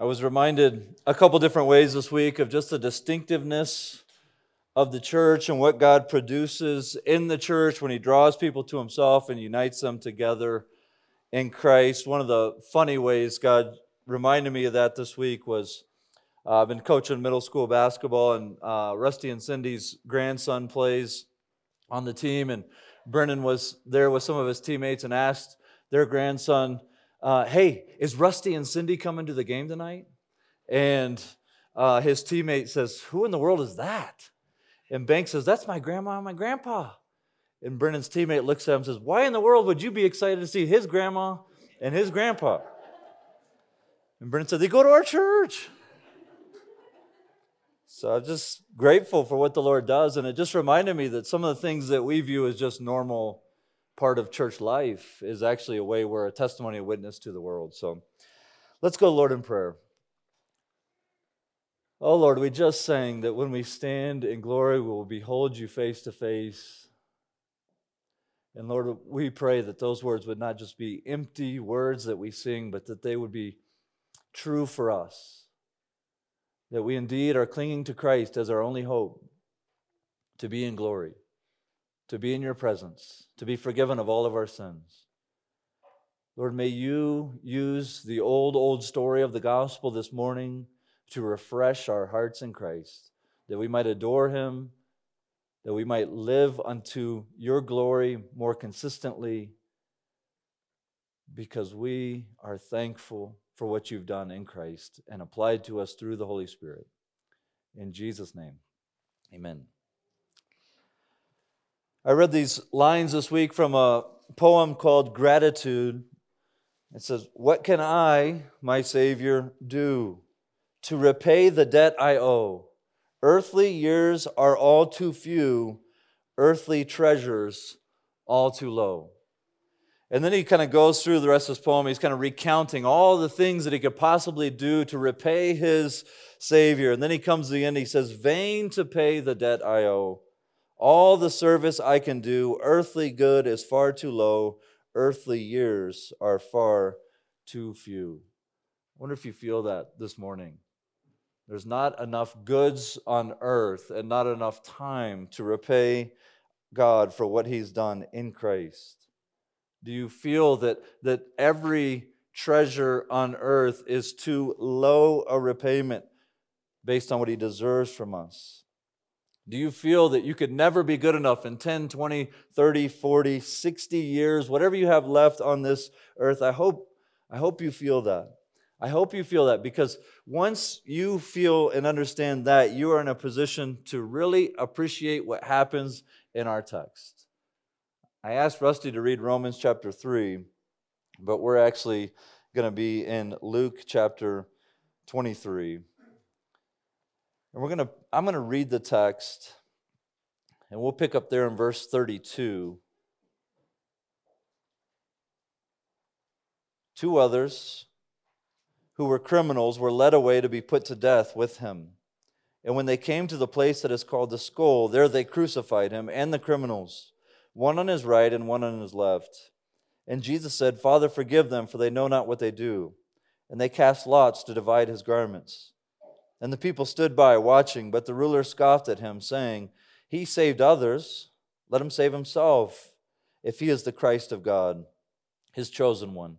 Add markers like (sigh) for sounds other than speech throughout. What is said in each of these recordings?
I was reminded a couple different ways this week of just the distinctiveness of the church and what God produces in the church when He draws people to Himself and unites them together in Christ. One of the funny ways God reminded me of that this week was uh, I've been coaching middle school basketball, and uh, Rusty and Cindy's grandson plays on the team, and Brennan was there with some of his teammates and asked their grandson, uh, Hey, is Rusty and Cindy coming to the game tonight? And uh, his teammate says, Who in the world is that? And Banks says, That's my grandma and my grandpa. And Brennan's teammate looks at him and says, Why in the world would you be excited to see his grandma and his grandpa? And Brennan said, They go to our church. So I'm just grateful for what the Lord does. And it just reminded me that some of the things that we view as just normal part of church life is actually a way where a testimony, a witness to the world. So let's go, Lord, in prayer. Oh Lord, we just sang that when we stand in glory, we will behold you face to face. And Lord, we pray that those words would not just be empty words that we sing, but that they would be true for us. That we indeed are clinging to Christ as our only hope to be in glory, to be in your presence, to be forgiven of all of our sins. Lord, may you use the old, old story of the gospel this morning to refresh our hearts in Christ, that we might adore him, that we might live unto your glory more consistently, because we are thankful for what you've done in Christ and applied to us through the Holy Spirit. In Jesus' name, amen. I read these lines this week from a poem called Gratitude. It says, What can I, my Savior, do? to repay the debt I owe. Earthly years are all too few, earthly treasures all too low. And then he kind of goes through the rest of his poem. He's kind of recounting all the things that he could possibly do to repay his Savior. And then he comes to the end. He says, Vain to pay the debt I owe. All the service I can do, earthly good is far too low. Earthly years are far too few. I wonder if you feel that this morning. There's not enough goods on earth and not enough time to repay God for what He's done in Christ. Do you feel that, that every treasure on earth is too low a repayment based on what He deserves from us? Do you feel that you could never be good enough in 10, 20, 30, 40, 60 years, whatever you have left on this earth? I hope, I hope you feel that. I hope you feel that because once you feel and understand that, you are in a position to really appreciate what happens in our text. I asked Rusty to read Romans chapter 3, but we're actually going to be in Luke chapter 23. And we're going to I'm going to read the text and we'll pick up there in verse 32. Two others who were criminals were led away to be put to death with him. And when they came to the place that is called the skull, there they crucified him and the criminals, one on his right and one on his left. And Jesus said, Father, forgive them, for they know not what they do. And they cast lots to divide his garments. And the people stood by, watching, but the ruler scoffed at him, saying, He saved others, let him save himself, if he is the Christ of God, his chosen one.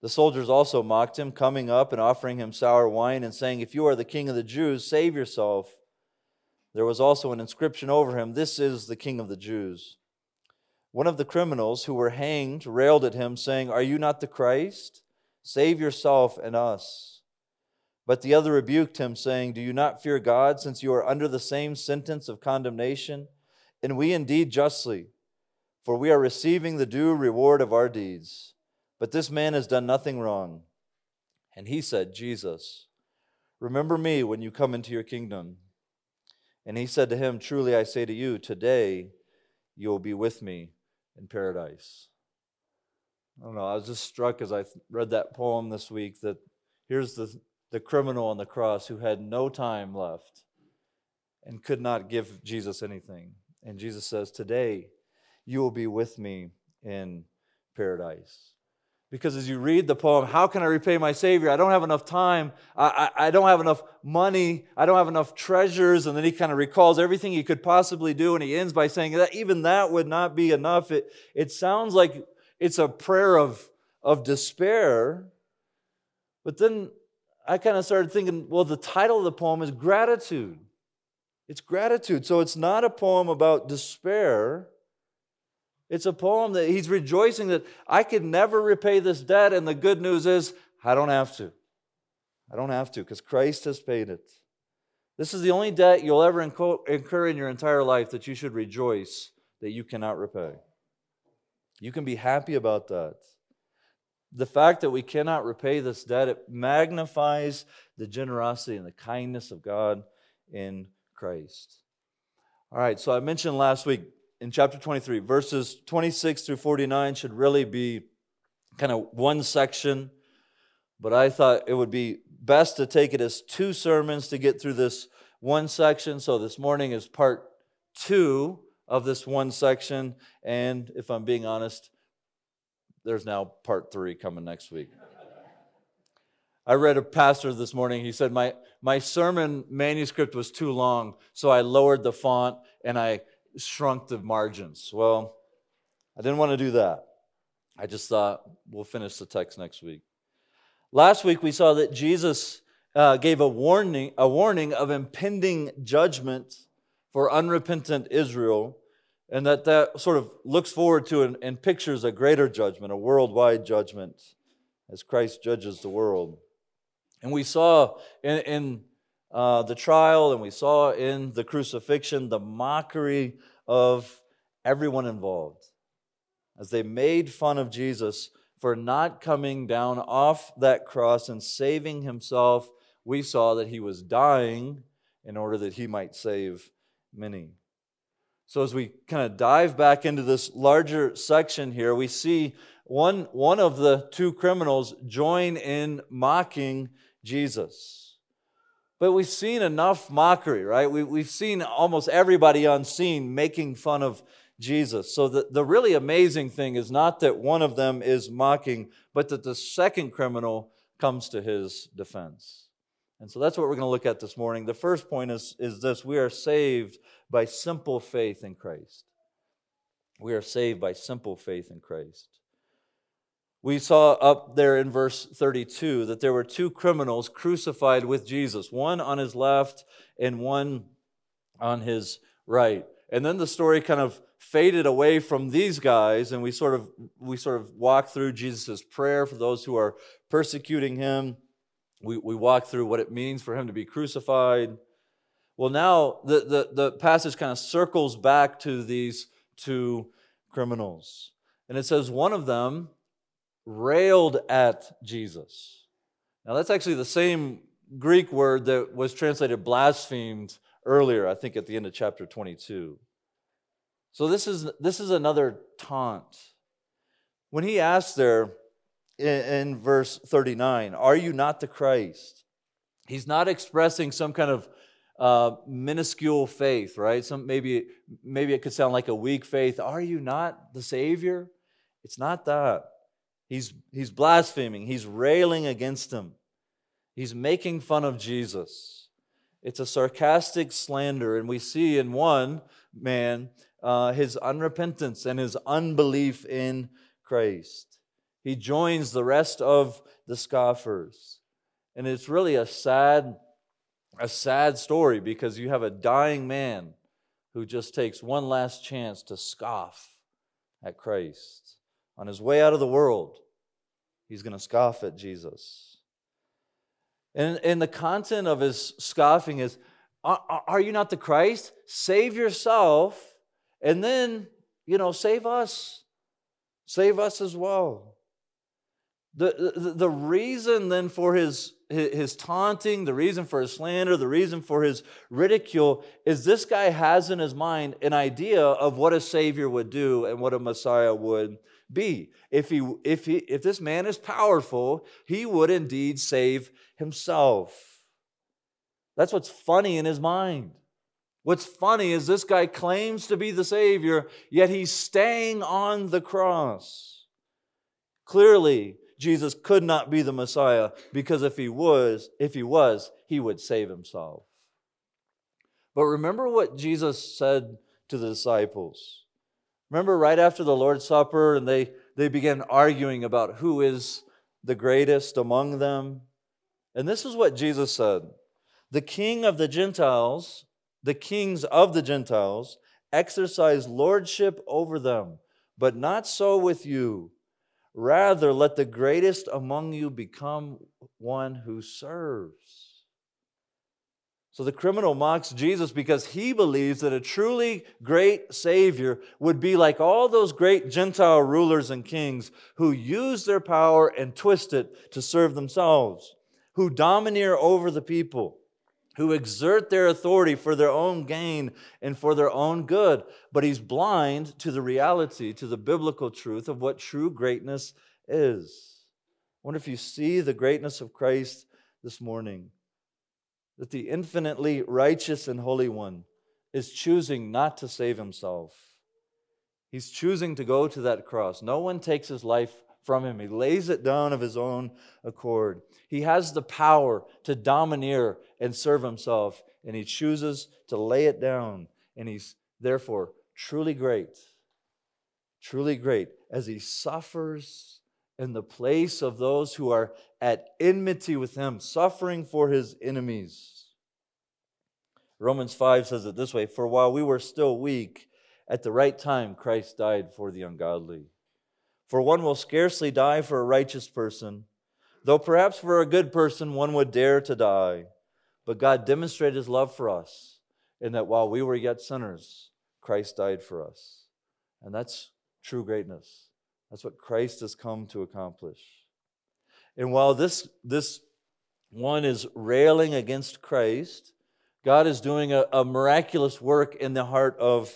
The soldiers also mocked him, coming up and offering him sour wine and saying, If you are the king of the Jews, save yourself. There was also an inscription over him, This is the king of the Jews. One of the criminals who were hanged railed at him, saying, Are you not the Christ? Save yourself and us. But the other rebuked him, saying, Do you not fear God, since you are under the same sentence of condemnation? And we indeed justly, for we are receiving the due reward of our deeds. But this man has done nothing wrong. And he said, Jesus, remember me when you come into your kingdom. And he said to him, Truly I say to you, today you will be with me in paradise. I don't know, I was just struck as I read that poem this week that here's the, the criminal on the cross who had no time left and could not give Jesus anything. And Jesus says, Today you will be with me in paradise. Because as you read the poem, how can I repay my Savior? I don't have enough time. I, I, I, don't have enough money. I don't have enough treasures. And then he kind of recalls everything he could possibly do. And he ends by saying that even that would not be enough. It, it sounds like it's a prayer of, of despair. But then I kind of started thinking, well, the title of the poem is Gratitude. It's gratitude. So it's not a poem about despair. It's a poem that he's rejoicing that I could never repay this debt. And the good news is, I don't have to. I don't have to because Christ has paid it. This is the only debt you'll ever incur in your entire life that you should rejoice that you cannot repay. You can be happy about that. The fact that we cannot repay this debt, it magnifies the generosity and the kindness of God in Christ. All right, so I mentioned last week in chapter 23, verses 26 through 49 should really be kind of one section, but I thought it would be best to take it as two sermons to get through this one section. So this morning is part two of this one section, and if I'm being honest, there's now part three coming next week. I read a pastor this morning. He said, my, my sermon manuscript was too long, so I lowered the font and I shrunk the margins. Well, I didn't want to do that. I just thought we'll finish the text next week. Last week we saw that Jesus uh, gave a warning, a warning of impending judgment for unrepentant Israel, and that that sort of looks forward to and, and pictures a greater judgment, a worldwide judgment, as Christ judges the world. And we saw in, in uh, the trial and we saw in the crucifixion the mockery of everyone involved as they made fun of Jesus for not coming down off that cross and saving himself. We saw that he was dying in order that he might save many. So, as we kind of dive back into this larger section here, we see one, one of the two criminals join in mocking Jesus. But we've seen enough mockery, right? We, we've seen almost everybody on scene making fun of Jesus. So the, the really amazing thing is not that one of them is mocking, but that the second criminal comes to his defense. And so that's what we're going to look at this morning. The first point is, is this we are saved by simple faith in Christ. We are saved by simple faith in Christ. We saw up there in verse 32 that there were two criminals crucified with Jesus, one on his left and one on his right. And then the story kind of faded away from these guys and we sort of we sort of walk through Jesus' prayer for those who are persecuting him. We, we walked through what it means for him to be crucified. Well, now the, the, the passage kind of circles back to these two criminals. And it says one of them railed at Jesus. Now, that's actually the same Greek word that was translated blasphemed earlier, I think at the end of chapter 22. So, this is, this is another taunt. When he asks there in, verse 39, Are you not the Christ? He's not expressing some kind of uh, minuscule faith, right? Some maybe maybe it could sound like a weak faith. Are you not the Savior? It's not that. He's, he's blaspheming, he's railing against him, he's making fun of Jesus. It's a sarcastic slander, and we see in one man uh, his unrepentance and his unbelief in Christ. He joins the rest of the scoffers. And it's really a sad, a sad story because you have a dying man who just takes one last chance to scoff at Christ on his way out of the world, he's going to scoff at Jesus. And, and the content of his scoffing is are, are you not the Christ? Save yourself, and then, you know, save us. Save us as well. The, the, reason then for his, his taunting, the reason for his slander, the reason for his ridicule is this guy has in his mind an idea of what a Savior would do and what a Messiah would be. If, he, if, he, if this man is powerful, he would indeed save himself. That's what's funny in his mind. What's funny is this guy claims to be the Savior, yet he's staying on the cross, Clearly, Jesus could not be the Messiah because if he was, if he was, he would save himself. But remember what Jesus said to the disciples. Remember right after the Lord's Supper and they they began arguing about who is the greatest among them. And this is what Jesus said. The king of the Gentiles, the kings of the Gentiles exercise lordship over them, but not so with you. Rather, let the greatest among you become one who serves. So the criminal mocks Jesus because he believes that a truly great Savior would be like all those great Gentile rulers and kings who use their power and twist it to serve themselves, who domineer over the people, who exert their authority for their own gain and for their own good. But he's blind to the reality, to the biblical truth of what true greatness is. I wonder if you see the greatness of Christ this morning. That the infinitely righteous and holy one is choosing not to save himself. He's choosing to go to that cross. No one takes his life from him. He lays it down of his own accord. He has the power to domineer and serve himself, and he chooses to lay it down. And he's therefore truly great, truly great as he suffers in the place of those who are at enmity with him, suffering for his enemies. Romans 5 says it this way For while we were still weak, at the right time Christ died for the ungodly. For one will scarcely die for a righteous person, though perhaps for a good person one would dare to die. But God demonstrated his love for us in that while we were yet sinners, Christ died for us. And that's true greatness. That's what Christ has come to accomplish. And while this, this one is railing against Christ, God is doing a, a miraculous work in the heart of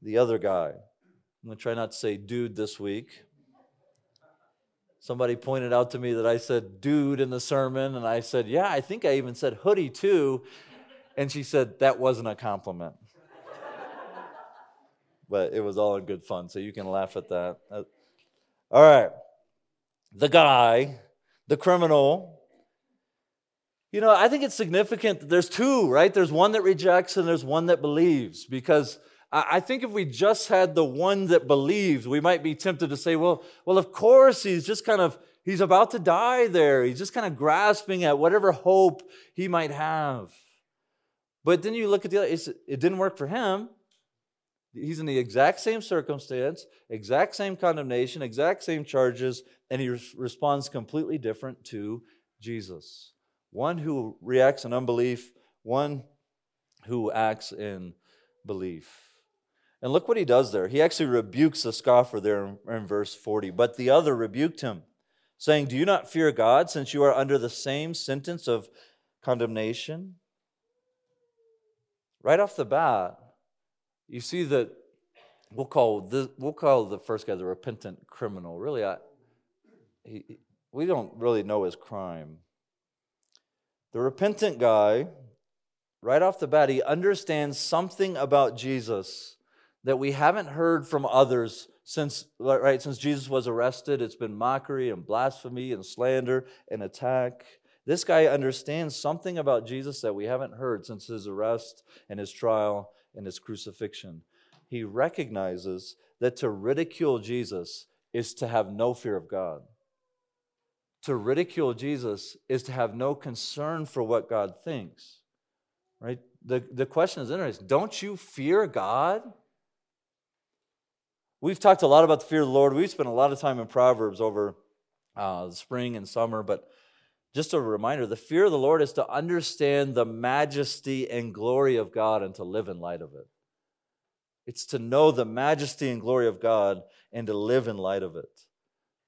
the other guy. I'm going to try not to say dude this week. Somebody pointed out to me that I said dude in the sermon, and I said, Yeah, I think I even said hoodie too. And she said, That wasn't a compliment. but it was all in good fun, so you can laugh at that. Uh, all right. The guy, the criminal, you know, I think it's significant that there's two, right? There's one that rejects and there's one that believes because I think if we just had the one that believes, we might be tempted to say, well, well, of course, he's just kind of, he's about to die there. He's just kind of grasping at whatever hope he might have. But then you look at the other, it didn't work for him. He's in the exact same circumstance, exact same condemnation, exact same charges, and he responds completely different to Jesus. One who reacts in unbelief, one who acts in belief. And look what he does there. He actually rebukes the scoffer there in, in, verse 40. But the other rebuked him, saying, Do you not fear God, since you are under the same sentence of condemnation? Right off the bat, you see that we'll call this, we'll call the first guy the repentant criminal. Really, I, he, we don't really know his crime. The repentant guy, right off the bat, he understands something about Jesus that we haven't heard from others since right since Jesus was arrested. It's been mockery and blasphemy and slander and attack. This guy understands something about Jesus that we haven't heard since his arrest and his trial and his crucifixion. He recognizes that to ridicule Jesus is to have no fear of God. To ridicule Jesus is to have no concern for what God thinks. Right? The, the question is interesting. Don't you fear God? We've talked a lot about the fear of the Lord. We've spent a lot of time in Proverbs over uh, the spring and summer, but just a reminder the fear of the Lord is to understand the majesty and glory of God and to live in light of it. It's to know the majesty and glory of God and to live in light of it.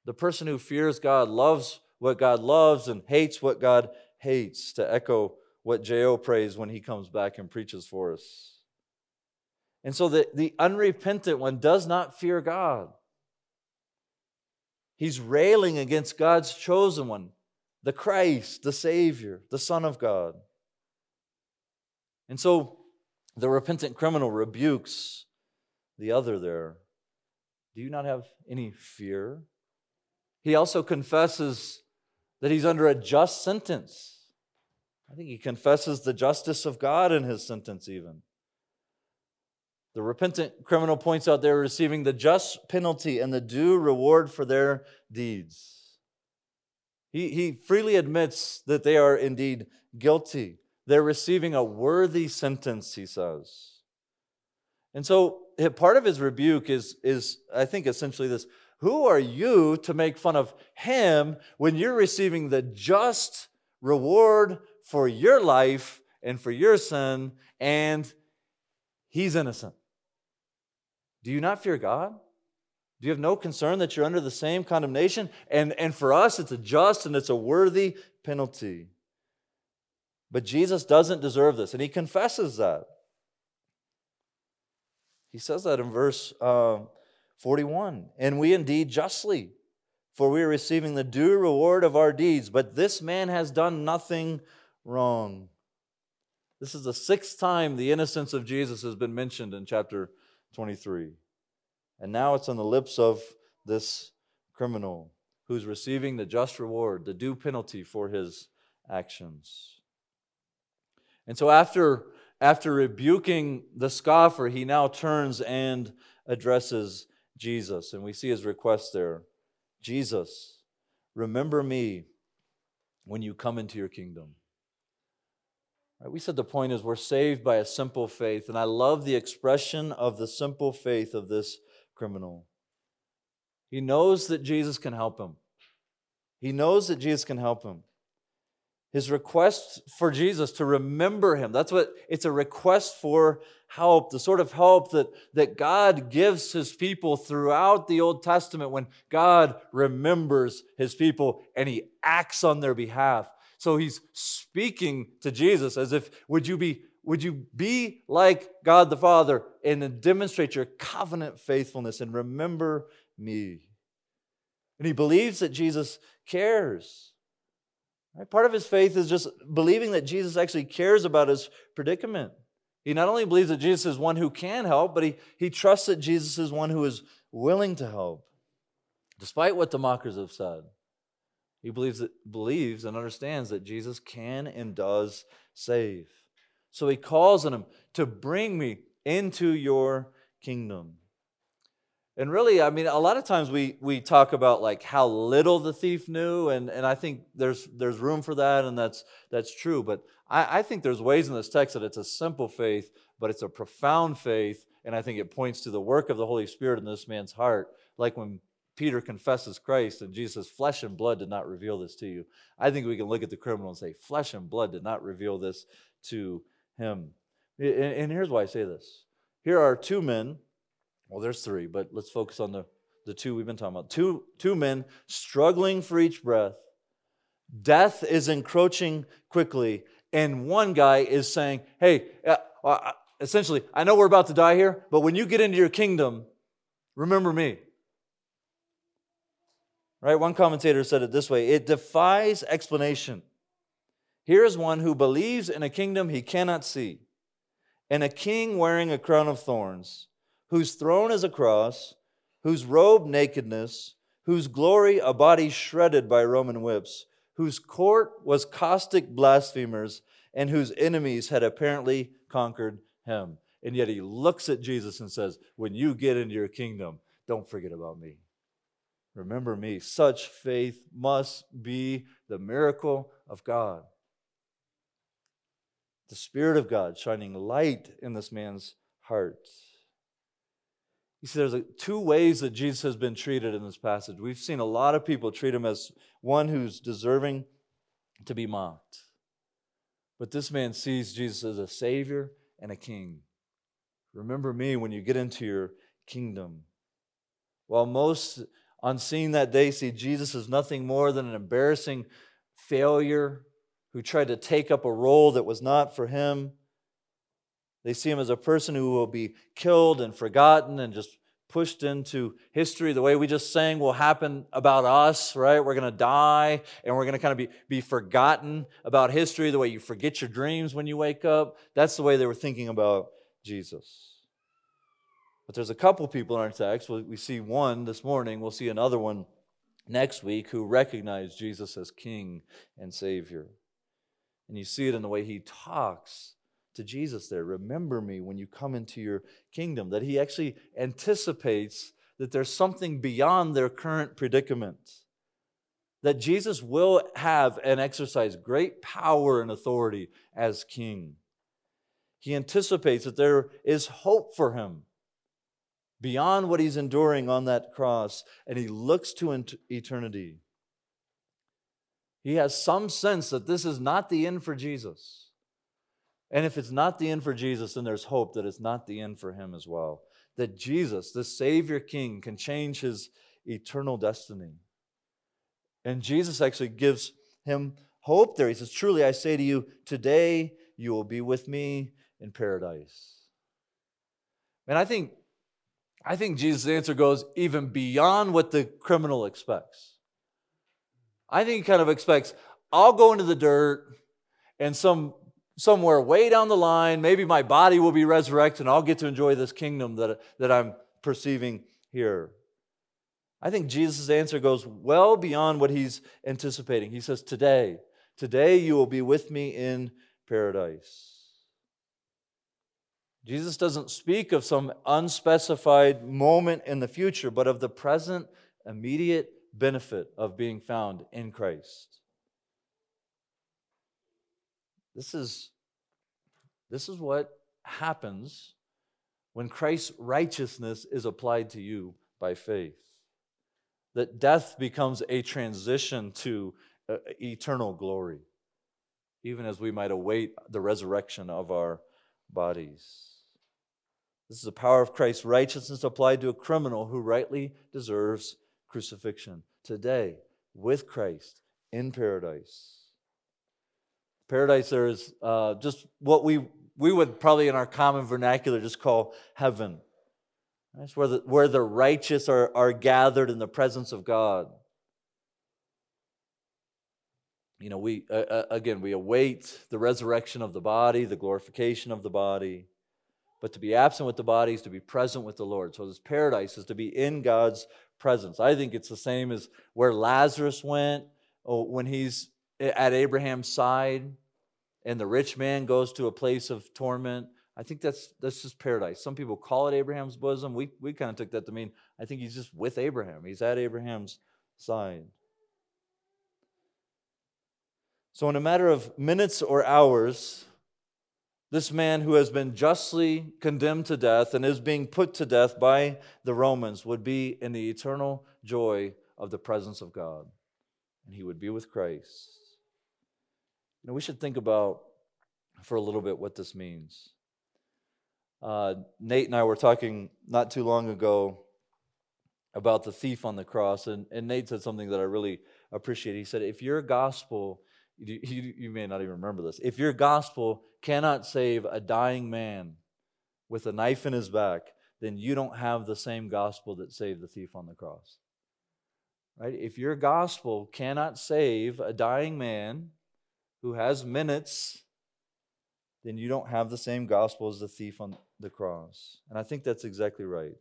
The person who fears God loves what God loves and hates what God hates, to echo what J.O. prays when he comes back and preaches for us. And so the, the unrepentant one does not fear God. He's railing against God's chosen one, the Christ, the Savior, the Son of God. And so the repentant criminal rebukes the other there. Do you not have any fear? he also confesses that he's under a just sentence. I think he confesses the justice of God in his sentence, even. The repentant criminal points out they're receiving the just penalty and the due reward for their deeds. He, he freely admits that they are indeed guilty. They're receiving a worthy sentence, he says. And so part of his rebuke is, is, I think, essentially this Who are you to make fun of him when you're receiving the just reward for your life and for your sin, and he's innocent? Do you not fear God? Do you have no concern that you're under the same condemnation? And, and for us, it's a just and it's a worthy penalty. But Jesus doesn't deserve this, and he confesses that. He says that in verse uh, 41 And we indeed justly, for we are receiving the due reward of our deeds, but this man has done nothing wrong. This is the sixth time the innocence of Jesus has been mentioned in chapter 23. And now it's on the lips of this criminal who's receiving the just reward, the due penalty for his actions. And so after, after rebuking the scoffer, he now turns and addresses Jesus. And we see his request there Jesus, remember me when you come into your kingdom. We said the point is we're saved by a simple faith, and I love the expression of the simple faith of this criminal. He knows that Jesus can help him. He knows that Jesus can help him. His request for Jesus to remember him. That's what it's a request for help, the sort of help that, that God gives his people throughout the Old Testament when God remembers his people and he acts on their behalf. So he's speaking to Jesus as if, would you be, would you be like God the Father and demonstrate your covenant faithfulness and remember me? And he believes that Jesus cares. Right? Part of his faith is just believing that Jesus actually cares about his predicament. He not only believes that Jesus is one who can help, but he, he trusts that Jesus is one who is willing to help, despite what the mockers have said. He believes, that, believes and understands that Jesus can and does save. So he calls on him to bring me into your kingdom. And really, I mean, a lot of times we, we talk about like how little the thief knew, and, and I think there's, there's room for that, and that's, that's true. But I, I think there's ways in this text that it's a simple faith, but it's a profound faith, and I think it points to the work of the Holy Spirit in this man's heart. Like when Peter confesses Christ and Jesus Flesh and blood did not reveal this to you. I think we can look at the criminal and say, Flesh and blood did not reveal this to him. And here's why I say this. Here are two men, well, there's three, but let's focus on the, the two we've been talking about. Two, two men struggling for each breath. Death is encroaching quickly, and one guy is saying, Hey, uh, uh, essentially, I know we're about to die here, but when you get into your kingdom, remember me. Right? One commentator said it this way it defies explanation. Here is one who believes in a kingdom he cannot see, and a king wearing a crown of thorns, whose throne is a cross, whose robe nakedness, whose glory a body shredded by Roman whips, whose court was caustic blasphemers, and whose enemies had apparently conquered him. And yet he looks at Jesus and says, When you get into your kingdom, don't forget about me. Remember me. Such faith must be the miracle of God. The Spirit of God shining light in this man's heart. You see, there's two ways that Jesus has been treated in this passage. We've seen a lot of people treat him as one who's deserving to be mocked. But this man sees Jesus as a Savior and a King. Remember me when you get into your kingdom. While most on seeing that day see Jesus as nothing more than an embarrassing failure who tried to take up a role that was not for him. They see him as a person who will be killed and forgotten and just pushed into history. The way we just sang will happen about us, right? We're going to die and we're going to kind of be, be forgotten about history, the way you forget your dreams when you wake up. That's the way they were thinking about Jesus. But there's a couple people in our text. We see one this morning, we'll see another one next week who recognize Jesus as King and Savior. And you see it in the way he talks to Jesus there. Remember me when you come into your kingdom, that he actually anticipates that there's something beyond their current predicament. That Jesus will have and exercise great power and authority as king. He anticipates that there is hope for him beyond what he's enduring on that cross, and he looks to eternity. He has some sense that this is not the end for Jesus. And if it's not the end for Jesus, then there's hope that it's not the end for him as well. That Jesus, the Savior King, can change his eternal destiny. And Jesus actually gives him hope there. He says, Truly I say to you, today you will be with me in paradise. And I think I think Jesus' answer goes even beyond what the criminal expects. I think he kind of expects, I'll go into the dirt and some somewhere way down the line, maybe my body will be resurrected and I'll get to enjoy this kingdom that, that I'm perceiving here. I think Jesus' answer goes well beyond what he's anticipating. He says, Today, today you will be with me in paradise. Jesus doesn't speak of some unspecified moment in the future, but of the present immediate benefit of being found in Christ. This is, this is what happens when Christ's righteousness is applied to you by faith. That death becomes a transition to uh, eternal glory, even as we might await the resurrection of our bodies. This is the power of Christ's righteousness applied to a criminal who rightly deserves crucifixion. Today, with Christ in paradise. Paradise there is uh, just what we, we would probably in our common vernacular just call heaven. That's where the, where the righteous are, are gathered in the presence of God. You know, we, uh, again, we await the resurrection of the body, the glorification of the body. But to be absent with the body is to be present with the Lord. So this paradise is to be in God's presence. I think it's the same as where Lazarus went oh, when he's at Abraham's side and the rich man goes to a place of torment. I think that's that's just paradise. Some people call it Abraham's bosom. We we kind of took that to mean I think he's just with Abraham. He's at Abraham's side. So in a matter of minutes or hours, this man who has been justly condemned to death and is being put to death by the Romans would be in the eternal joy of the presence of God. And he would be with Christ. You know, we should think about for a little bit what this means. Uh, Nate and I were talking not too long ago about the thief on the cross, and, and Nate said something that I really appreciate. He said, If your gospel you, (laughs) you, you may not even remember this. If your gospel cannot save a dying man with a knife in his back, then you don't have the same gospel that saved the thief on the cross. Right? If your gospel cannot save a dying man who has minutes, then you don't have the same gospel as the thief on the cross. And I think that's exactly right.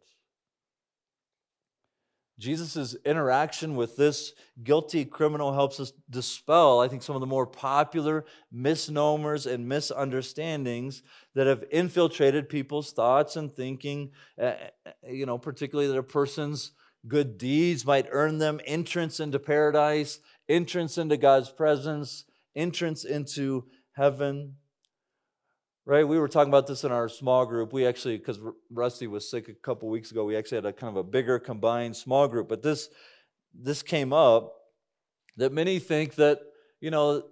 Jesus' interaction with this guilty criminal helps us dispel, I think, some of the more popular misnomers and misunderstandings that have infiltrated people's thoughts and thinking. Uh, you know, particularly that a person's good deeds might earn them entrance into paradise, entrance into God's presence, entrance into heaven right? We were talking about this in our small group. We actually, because Rusty was sick a couple weeks ago, we actually had a kind of a bigger combined small group. But this this came up that many think that you know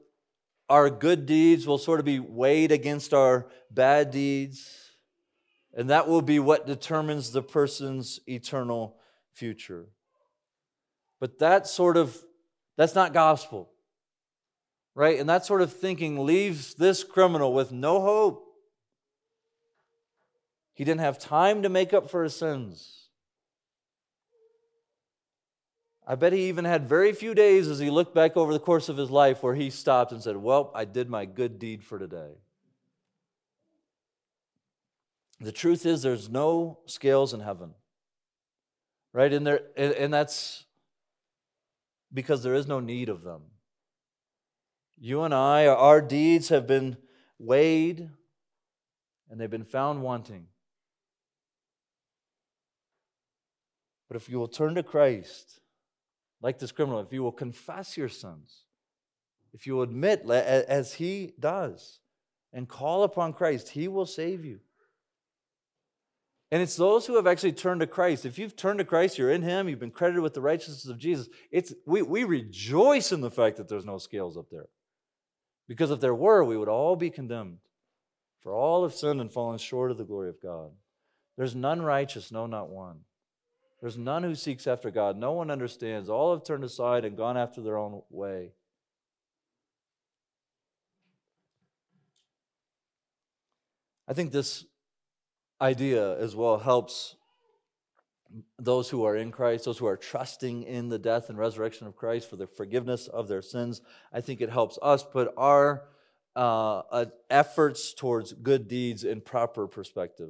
our good deeds will sort of be weighed against our bad deeds, and that will be what determines the person's eternal future. But that sort of that's not gospel right? And that sort of thinking leaves this criminal with no hope. He didn't have time to make up for his sins. I bet he even had very few days as he looked back over the course of his life where he stopped and said, Well, I did my good deed for today. The truth is, there's no scales in heaven. Right? And, there, and that's because there is no need of them. You and I, our deeds have been weighed and they've been found wanting. But if you will turn to Christ, like this criminal, if you will confess your sins, if you will admit, as he does, and call upon Christ, he will save you. And it's those who have actually turned to Christ. If you've turned to Christ, you're in Him, you've been credited with the righteousness of Jesus. It's, we, we rejoice in the fact that there's no scales up there. Because if there were, we would all be condemned. For all have sinned and fallen short of the glory of God. There's none righteous, no, not one. There's none who seeks after God. No one understands. All have turned aside and gone after their own way. I think this idea as well helps those who are in Christ, those who are trusting in the death and resurrection of Christ for the forgiveness of their sins. I think it helps us put our uh, uh, efforts towards good deeds in proper perspective.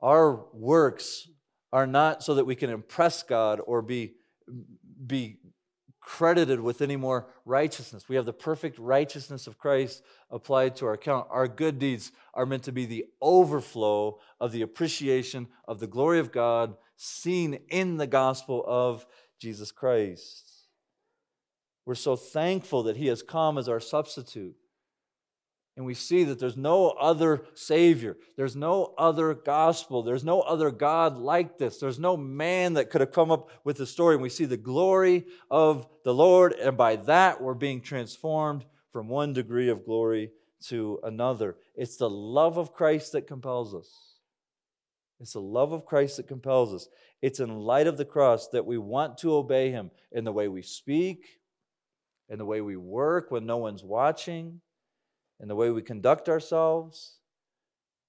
Our works are not so that we can impress God or be, be credited with any more righteousness. We have the perfect righteousness of Christ applied to our account. Our good deeds are meant to be the overflow of the appreciation of the glory of God seen in the gospel of Jesus Christ. We're so thankful that He has come as our substitute and we see that there's no other Savior, there's no other gospel, there's no other God like this. There's no man that could have come up with the story. And we see the glory of the Lord, and by that we're being transformed from one degree of glory to another. It's the love of Christ that compels us. It's the love of Christ that compels us. It's in light of the cross that we want to obey Him in the way we speak, in the way we work when no one's watching in the way we conduct ourselves,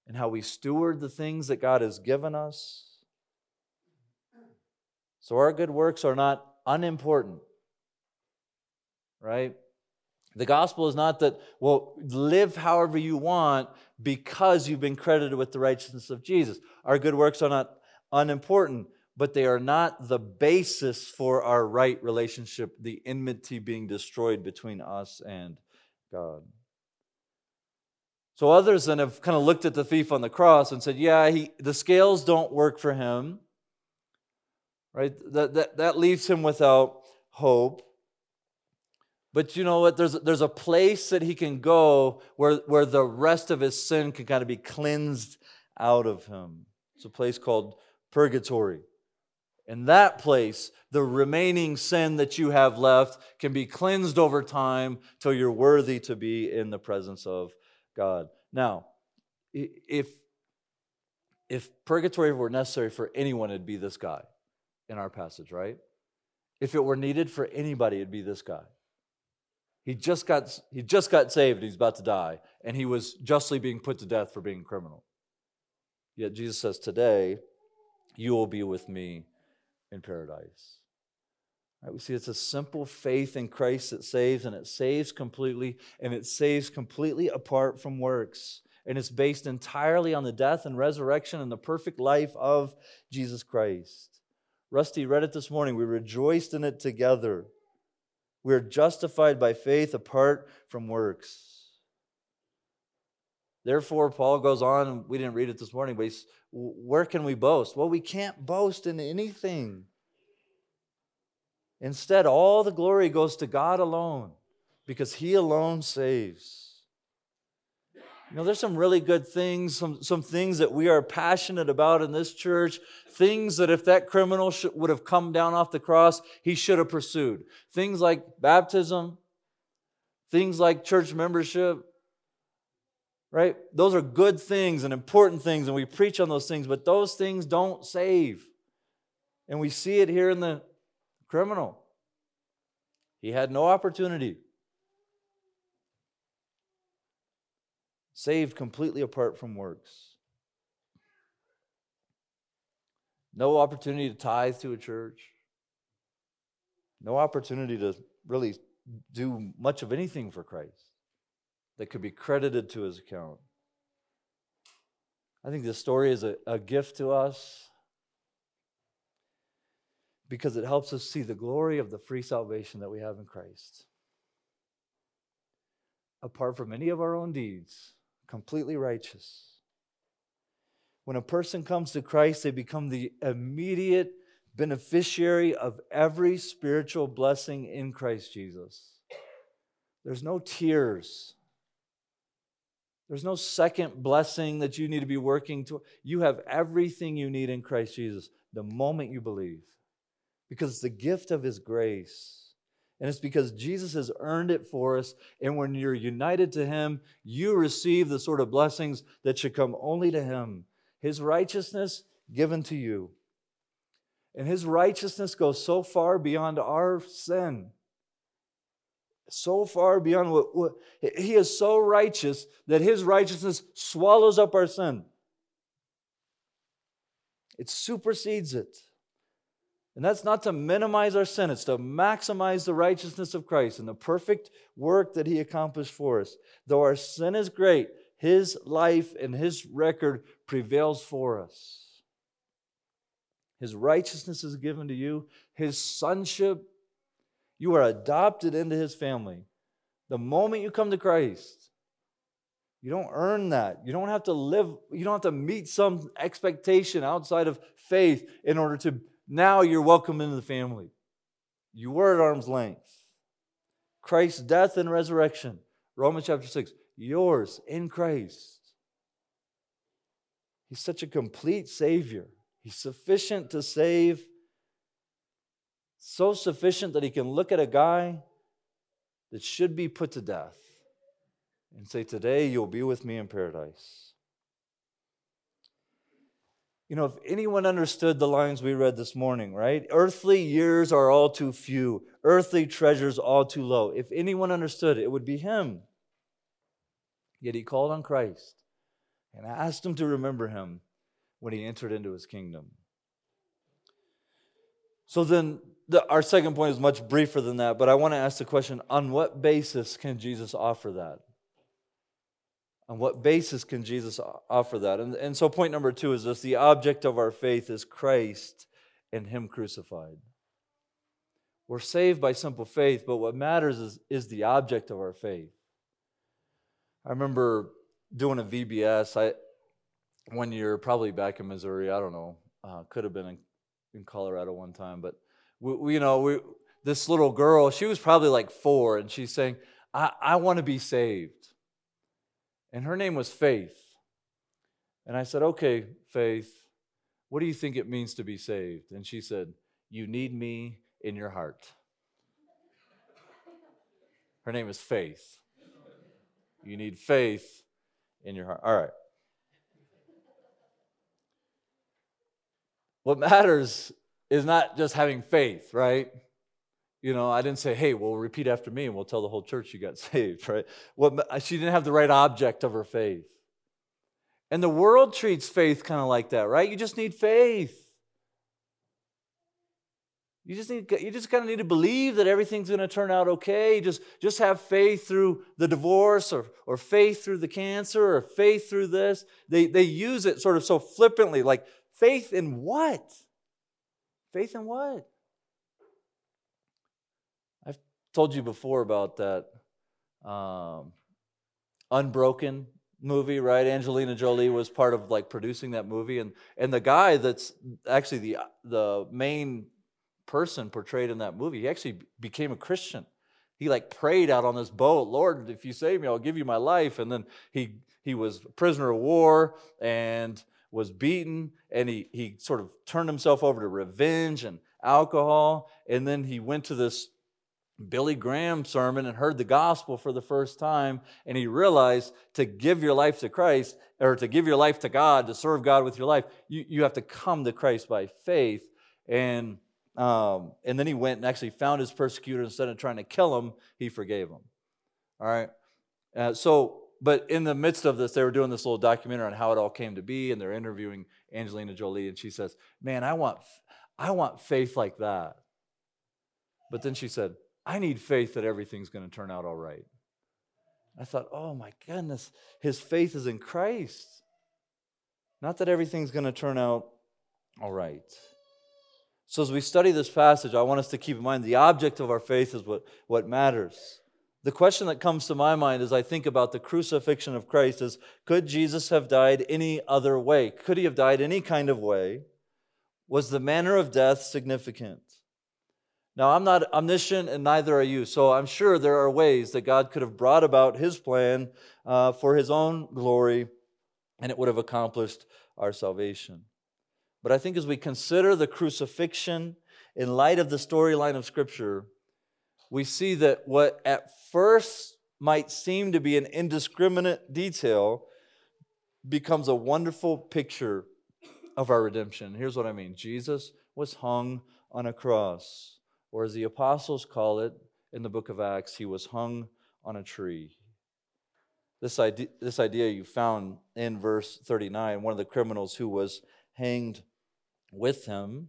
and how we steward the things that God has given us. So our good works are not unimportant, right? The gospel is not that, well, live however you want because you've been credited with the righteousness of Jesus. Our good works are not unimportant, but they are not the basis for our right relationship, the enmity being destroyed between us and God. So others then have kind of looked at the thief on the cross and said, yeah, he, the scales don't work for him. Right? That, that, that leaves him without hope. But you know what? There's, there's a place that he can go where, where the rest of his sin can kind of be cleansed out of him. It's a place called purgatory. In that place, the remaining sin that you have left can be cleansed over time till you're worthy to be in the presence of God. Now, if if purgatory were necessary for anyone, it'd be this guy in our passage, right? If it were needed for anybody, it'd be this guy. He just got he just got saved, he's about to die, and he was justly being put to death for being criminal. Yet Jesus says, Today you will be with me in paradise. Right, we see it's a simple faith in Christ that saves, and it saves completely, and it saves completely apart from works. And it's based entirely on the death and resurrection and the perfect life of Jesus Christ. Rusty read it this morning. We rejoiced in it together. We're justified by faith apart from works. Therefore, Paul goes on, we didn't read it this morning, but where can we boast? Well, we can't boast in anything Instead, all the glory goes to God alone because He alone saves. You know, there's some really good things, some, some things that we are passionate about in this church, things that if that criminal should, would have come down off the cross, he should have pursued. Things like baptism, things like church membership, right? Those are good things and important things, and we preach on those things, but those things don't save. And we see it here in the criminal. He had no opportunity. Saved completely apart from works. No opportunity to tithe to a church. No opportunity to really do much of anything for Christ that could be credited to his account. I think this story is a, a gift to us because it helps us see the glory of the free salvation that we have in Christ. Apart from any of our own deeds, completely righteous. When a person comes to Christ, they become the immediate beneficiary of every spiritual blessing in Christ Jesus. There's no tiers. There's no second blessing that you need to be working to. You have everything you need in Christ Jesus the moment you believe because it's the gift of His grace. And it's because Jesus has earned it for us. And when you're united to Him, you receive the sort of blessings that should come only to Him. His righteousness given to you. And His righteousness goes so far beyond our sin. So far beyond what, what He is so righteous that His righteousness swallows up our sin, it supersedes it. And that's not to minimize our sin, it's to maximize the righteousness of Christ and the perfect work that He accomplished for us. Though our sin is great, His life and His record prevails for us. His righteousness is given to you, His sonship, you are adopted into His family. The moment you come to Christ, you don't earn that. You don't have to live, you don't have to meet some expectation outside of faith in order to now you're welcome into the family. You were at arm's length. Christ's death and resurrection, Romans chapter 6, yours in Christ. He's such a complete Savior. He's sufficient to save, so sufficient that he can look at a guy that should be put to death and say, Today you'll be with me in paradise. You know, if anyone understood the lines we read this morning, right? Earthly years are all too few, earthly treasures all too low. If anyone understood, it would be him. Yet he called on Christ and asked him to remember him when he entered into his kingdom. So then, the, our second point is much briefer than that, but I want to ask the question on what basis can Jesus offer that? On what basis can Jesus offer that? And, and so, point number two is this the object of our faith is Christ and Him crucified. We're saved by simple faith, but what matters is, is the object of our faith. I remember doing a VBS I, one year, probably back in Missouri. I don't know. Uh, could have been in, in Colorado one time, but we, we, you know, we, this little girl, she was probably like four, and she's saying, I, I want to be saved and her name was Faith. And I said, Okay, Faith, what do you think it means to be saved? And she said, You need me in your heart. Her name is Faith. You need faith in your heart. All right. What matters is not just having faith, right? You know, I didn't say, hey, well, repeat after me and we'll tell the whole church you got (laughs) saved, right? What, she didn't have the right object of her faith. And the world treats faith kind of like that, right? You just need faith. You just need you just kind of need to believe that everything's going to turn out okay. Just just have faith through the divorce or or faith through the cancer or faith through this. They they use it sort of so flippantly like faith in what? Faith in what? Told you before about that um, Unbroken movie, right? Angelina Jolie was part of like producing that movie, and and the guy that's actually the the main person portrayed in that movie, he actually became a Christian. He like prayed out on this boat, Lord, if you save me, I'll give you my life. And then he he was a prisoner of war and was beaten, and he he sort of turned himself over to revenge and alcohol, and then he went to this Billy Graham sermon and heard the gospel for the first time, and he realized to give your life to Christ or to give your life to God, to serve God with your life, you, you have to come to Christ by faith. And, um, and then he went and actually found his persecutor. Instead of trying to kill him, he forgave him. All right. Uh, so, but in the midst of this, they were doing this little documentary on how it all came to be, and they're interviewing Angelina Jolie, and she says, "Man, I want, I want faith like that." But then she said, I need faith that everything's going to turn out all right. I thought, oh my goodness, his faith is in Christ. Not that everything's going to turn out all right. So, as we study this passage, I want us to keep in mind the object of our faith is what, what matters. The question that comes to my mind as I think about the crucifixion of Christ is could Jesus have died any other way? Could he have died any kind of way? Was the manner of death significant? Now, I'm not omniscient and neither are you, so I'm sure there are ways that God could have brought about his plan uh, for his own glory and it would have accomplished our salvation. But I think as we consider the crucifixion in light of the storyline of Scripture, we see that what at first might seem to be an indiscriminate detail becomes a wonderful picture of our redemption. Here's what I mean Jesus was hung on a cross, or as the apostles call it in the book of Acts, he was hung on a tree. This idea, this idea you found in verse 39, one of the criminals who was hanged with him.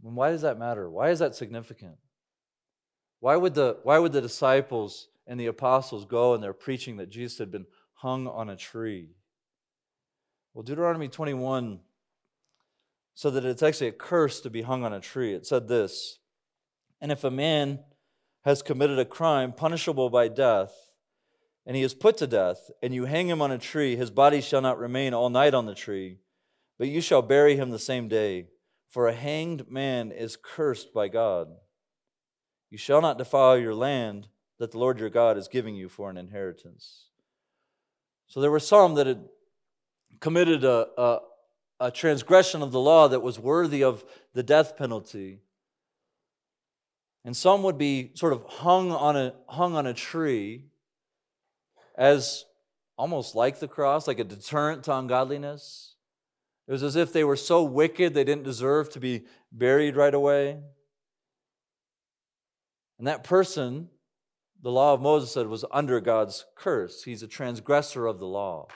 why does that matter? Why is that significant? Why would the, why would the disciples and the apostles go and they're preaching that Jesus had been hung on a tree? Well, Deuteronomy 21 said that it's actually a curse to be hung on a tree. It said this And if a man has committed a crime punishable by death, and he is put to death, and you hang him on a tree, his body shall not remain all night on the tree, but you shall bury him the same day. For a hanged man is cursed by God. You shall not defile your land that the Lord your God is giving you for an inheritance. So there were some that had committed a, a, a transgression of the law that was worthy of the death penalty. And some would be sort of hung on a, hung on a tree as almost like the cross, like a deterrent to ungodliness. It was as if they were so wicked they didn't deserve to be buried right away. And that person, the law of Moses said, was under God's curse. He's a transgressor of the law.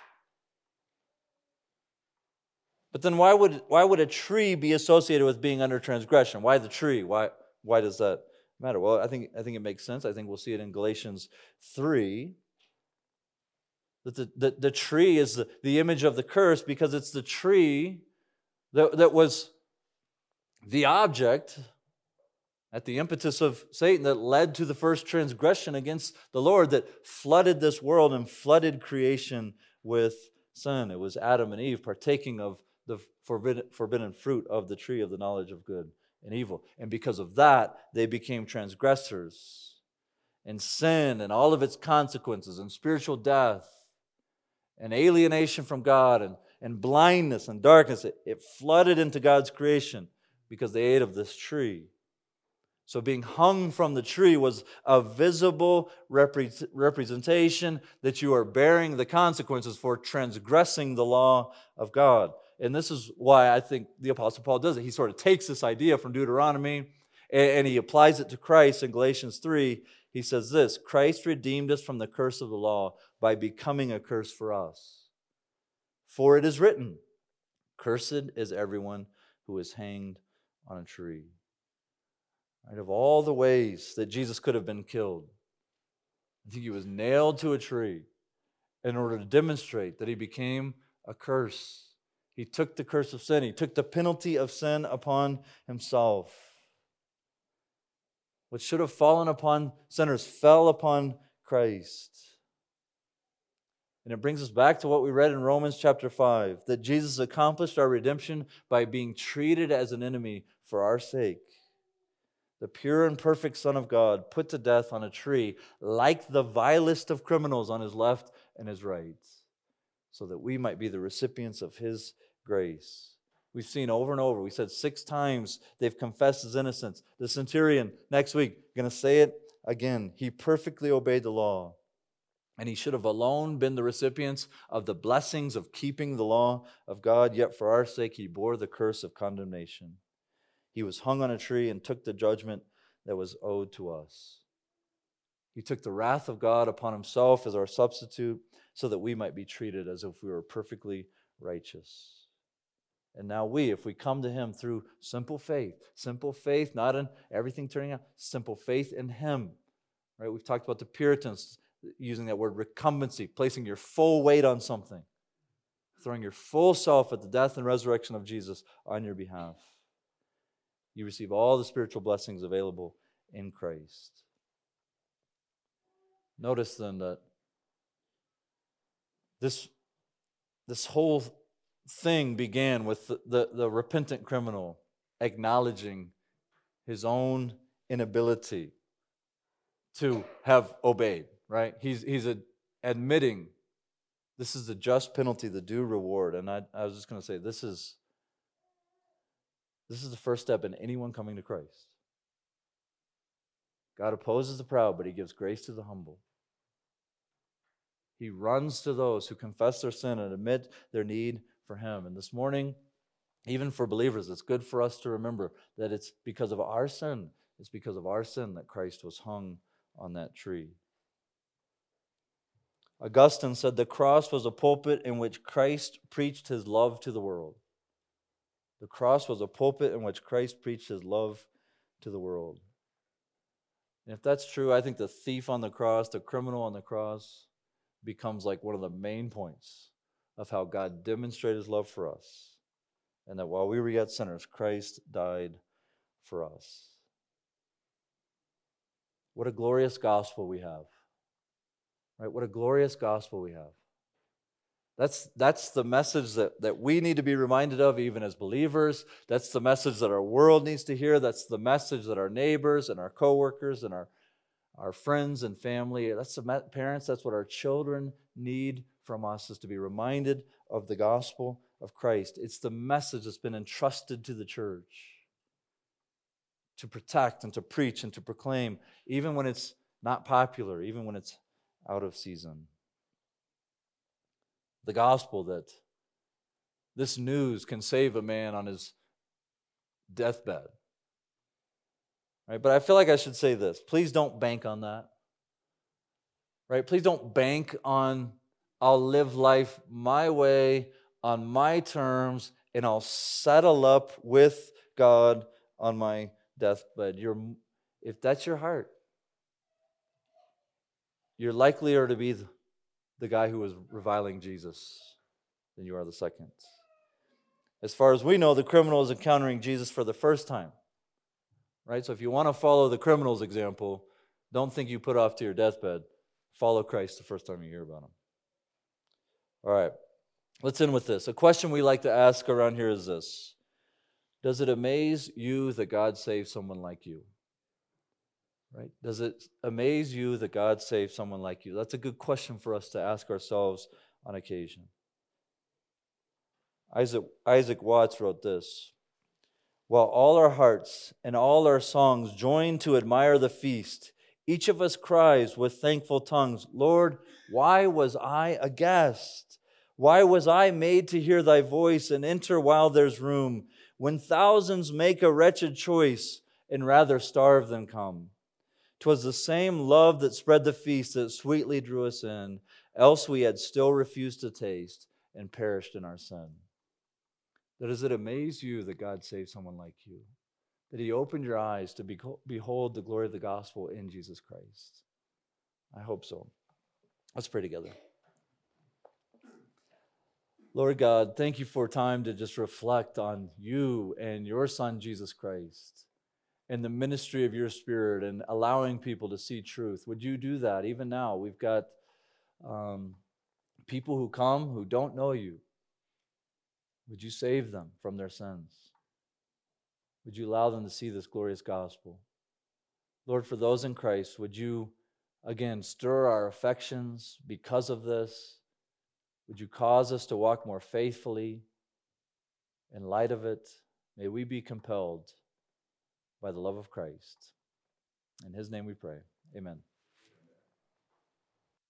But then why would, why would a tree be associated with being under transgression? Why the tree? Why, why does that matter? Well, I think, I think it makes sense. I think we'll see it in Galatians 3. That the, the, the tree is the, the image of the curse because it's the tree that, that was the object at the impetus of Satan that led to the first transgression against the Lord that flooded this world and flooded creation with sin. It was Adam and Eve partaking of forbidden, forbidden fruit of the tree of the knowledge of good and evil. And because of that, they became transgressors. And sin and all of its consequences and spiritual death and alienation from God and, and blindness and darkness, it, it flooded into God's creation because they ate of this tree. So, being hung from the tree was a visible repre- representation that you are bearing the consequences for transgressing the law of God. And this is why I think the Apostle Paul does it. He sort of takes this idea from Deuteronomy and, he applies it to Christ in Galatians 3. He says this Christ redeemed us from the curse of the law by becoming a curse for us. For it is written, Cursed is everyone who is hanged on a tree. Right, of all the ways that Jesus could have been killed, I think he was nailed to a tree in order to demonstrate that he became a curse. He took the curse of sin, he took the penalty of sin upon himself. What should have fallen upon sinners fell upon Christ. And it brings us back to what we read in Romans chapter 5 that Jesus accomplished our redemption by being treated as an enemy for our sake the pure and perfect Son of God, put to death on a tree, like the vilest of criminals on his left and his right, so that we might be the recipients of his grace. We've seen over and over, we said six times they've confessed his innocence. The centurion, next week, going to say it again. He perfectly obeyed the law. And he should have alone been the recipients of the blessings of keeping the law of God, yet for our sake he bore the curse of condemnation. He was hung on a tree and took the judgment that was owed to us. He took the wrath of God upon himself as our substitute so that we might be treated as if we were perfectly righteous. And now we, if we come to him through simple faith, simple faith, not in everything turning out, simple faith in him. Right? We've talked about the Puritans using that word recumbency, placing your full weight on something, throwing your full self at the death and resurrection of Jesus on your behalf. you receive all the spiritual blessings available in Christ. Notice then that this, this whole thing began with the, the, the repentant criminal acknowledging his own inability to have obeyed, right? He's, he's a, admitting this is the just penalty, the due reward. And I, I was just going to say, this is, this is the first step in anyone coming to Christ. God opposes the proud, but he gives grace to the humble. He runs to those who confess their sin and admit their need for him. And this morning, even for believers, it's good for us to remember that it's because of our sin, it's because of our sin that Christ was hung on that tree. Augustine said the cross was a pulpit in which Christ preached his love to the world. The cross was a pulpit in which Christ preached his love to the world. And if that's true, I think the thief on the cross, the criminal on the cross, becomes like one of the main points of how God demonstrated his love for us. And that while we were yet sinners, Christ died for us. What a glorious gospel we have. Right? What a glorious gospel we have. That's, that's the message that, that we need to be reminded of, even as believers. That's the message that our world needs to hear. That's the message that our neighbors and our coworkers and our, our friends and family, that's the parents, that's what our children need from us, is to be reminded of the gospel of Christ. It's the message that's been entrusted to the church to protect and to preach and to proclaim, even when it's not popular, even when it's out of season. The gospel that this news can save a man on his deathbed. Right? But I feel like I should say this. Please don't bank on that. Right? Please don't bank on I'll live life my way on my terms and I'll settle up with God on my deathbed. You're, if that's your heart, you're likelier to be the guy who was reviling Jesus than you are the second. As far as we know, the criminal is encountering Jesus for the first time. Right? So if you want to follow the criminal's example, don't think you put off to your deathbed. Follow Christ the first time you hear about him. All right. Let's end with this. A question we like to ask around here is this Does it amaze you that God saved someone like you? Right? Does it amaze you that God saved someone like you? That's a good question for us to ask ourselves on occasion. Isaac, Isaac Watts wrote this While all our hearts and all our songs join to admire the feast, each of us cries with thankful tongues, Lord, why was I a guest? Why was I made to hear thy voice and enter while there's room, when thousands make a wretched choice and rather starve than come? 'Twas the same love that spread the feast that sweetly drew us in, else we had still refused to taste and perished in our sin. That does it amaze you that God saved someone like you? That He opened your eyes to behold the glory of the gospel in Jesus Christ? I hope so. Let's pray together. Lord God, thank you for time to just reflect on you and your Son, Jesus Christ and the ministry of your spirit and allowing people to see truth. Would you do that even now? We've got um, people who come who don't know you. Would you save them from their sins? Would you allow them to see this glorious gospel? Lord, for those in Christ, would you again stir our affections because of this? Would you cause us to walk more faithfully in light of it? May we be compelled by the love of Christ. In his name we pray. Amen.